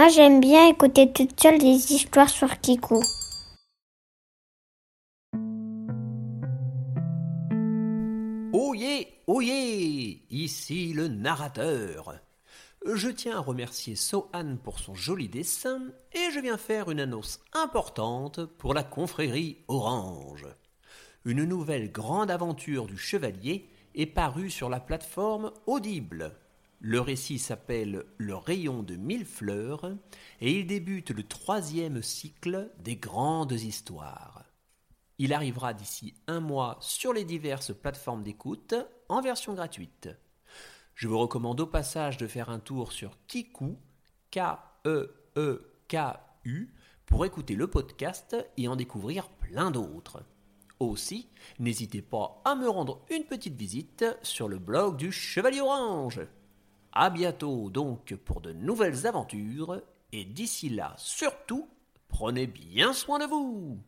Moi, j'aime bien écouter toute seule des histoires sur Kiku. Oyez, oyez Ici le narrateur. Je tiens à remercier Sohan pour son joli dessin et je viens faire une annonce importante pour la confrérie Orange. Une nouvelle grande aventure du chevalier est parue sur la plateforme Audible. Le récit s'appelle Le rayon de mille fleurs et il débute le troisième cycle des grandes histoires. Il arrivera d'ici un mois sur les diverses plateformes d'écoute en version gratuite. Je vous recommande au passage de faire un tour sur Kiku, K-E-E-K-U, pour écouter le podcast et en découvrir plein d'autres. Aussi, n'hésitez pas à me rendre une petite visite sur le blog du Chevalier Orange. À bientôt donc pour de nouvelles aventures et d'ici là surtout, prenez bien soin de vous.